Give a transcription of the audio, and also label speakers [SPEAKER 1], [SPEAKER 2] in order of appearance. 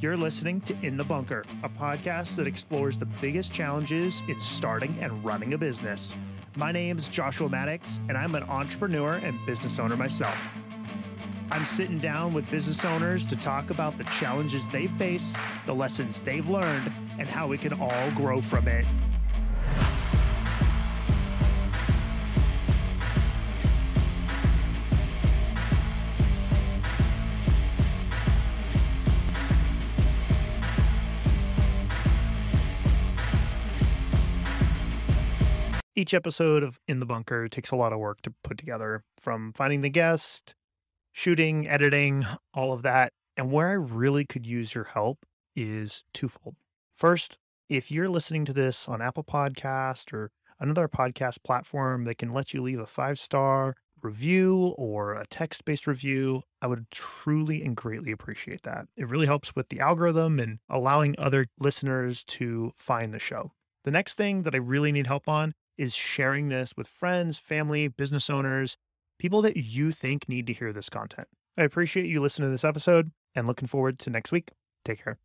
[SPEAKER 1] You're listening to In the Bunker, a podcast that explores the biggest challenges in starting and running a business. My name is Joshua Maddux, and I'm an entrepreneur and business owner myself. I'm sitting down with business owners to talk about the challenges they face, the lessons they've learned, and how we can all grow from it. Each episode of In the Bunker takes a lot of work to put together from finding the guest, shooting, editing, all of that. And where I really could use your help is twofold. First, if you're listening to this on Apple Podcast or another podcast platform that can let you leave a five star review or a text based review, I would truly and greatly appreciate that. It really helps with the algorithm and allowing other listeners to find the show. The next thing that I really need help on is sharing this with friends, family, business owners, people that you think need to hear this content. I appreciate you listening to this episode and looking forward to next week. Take care.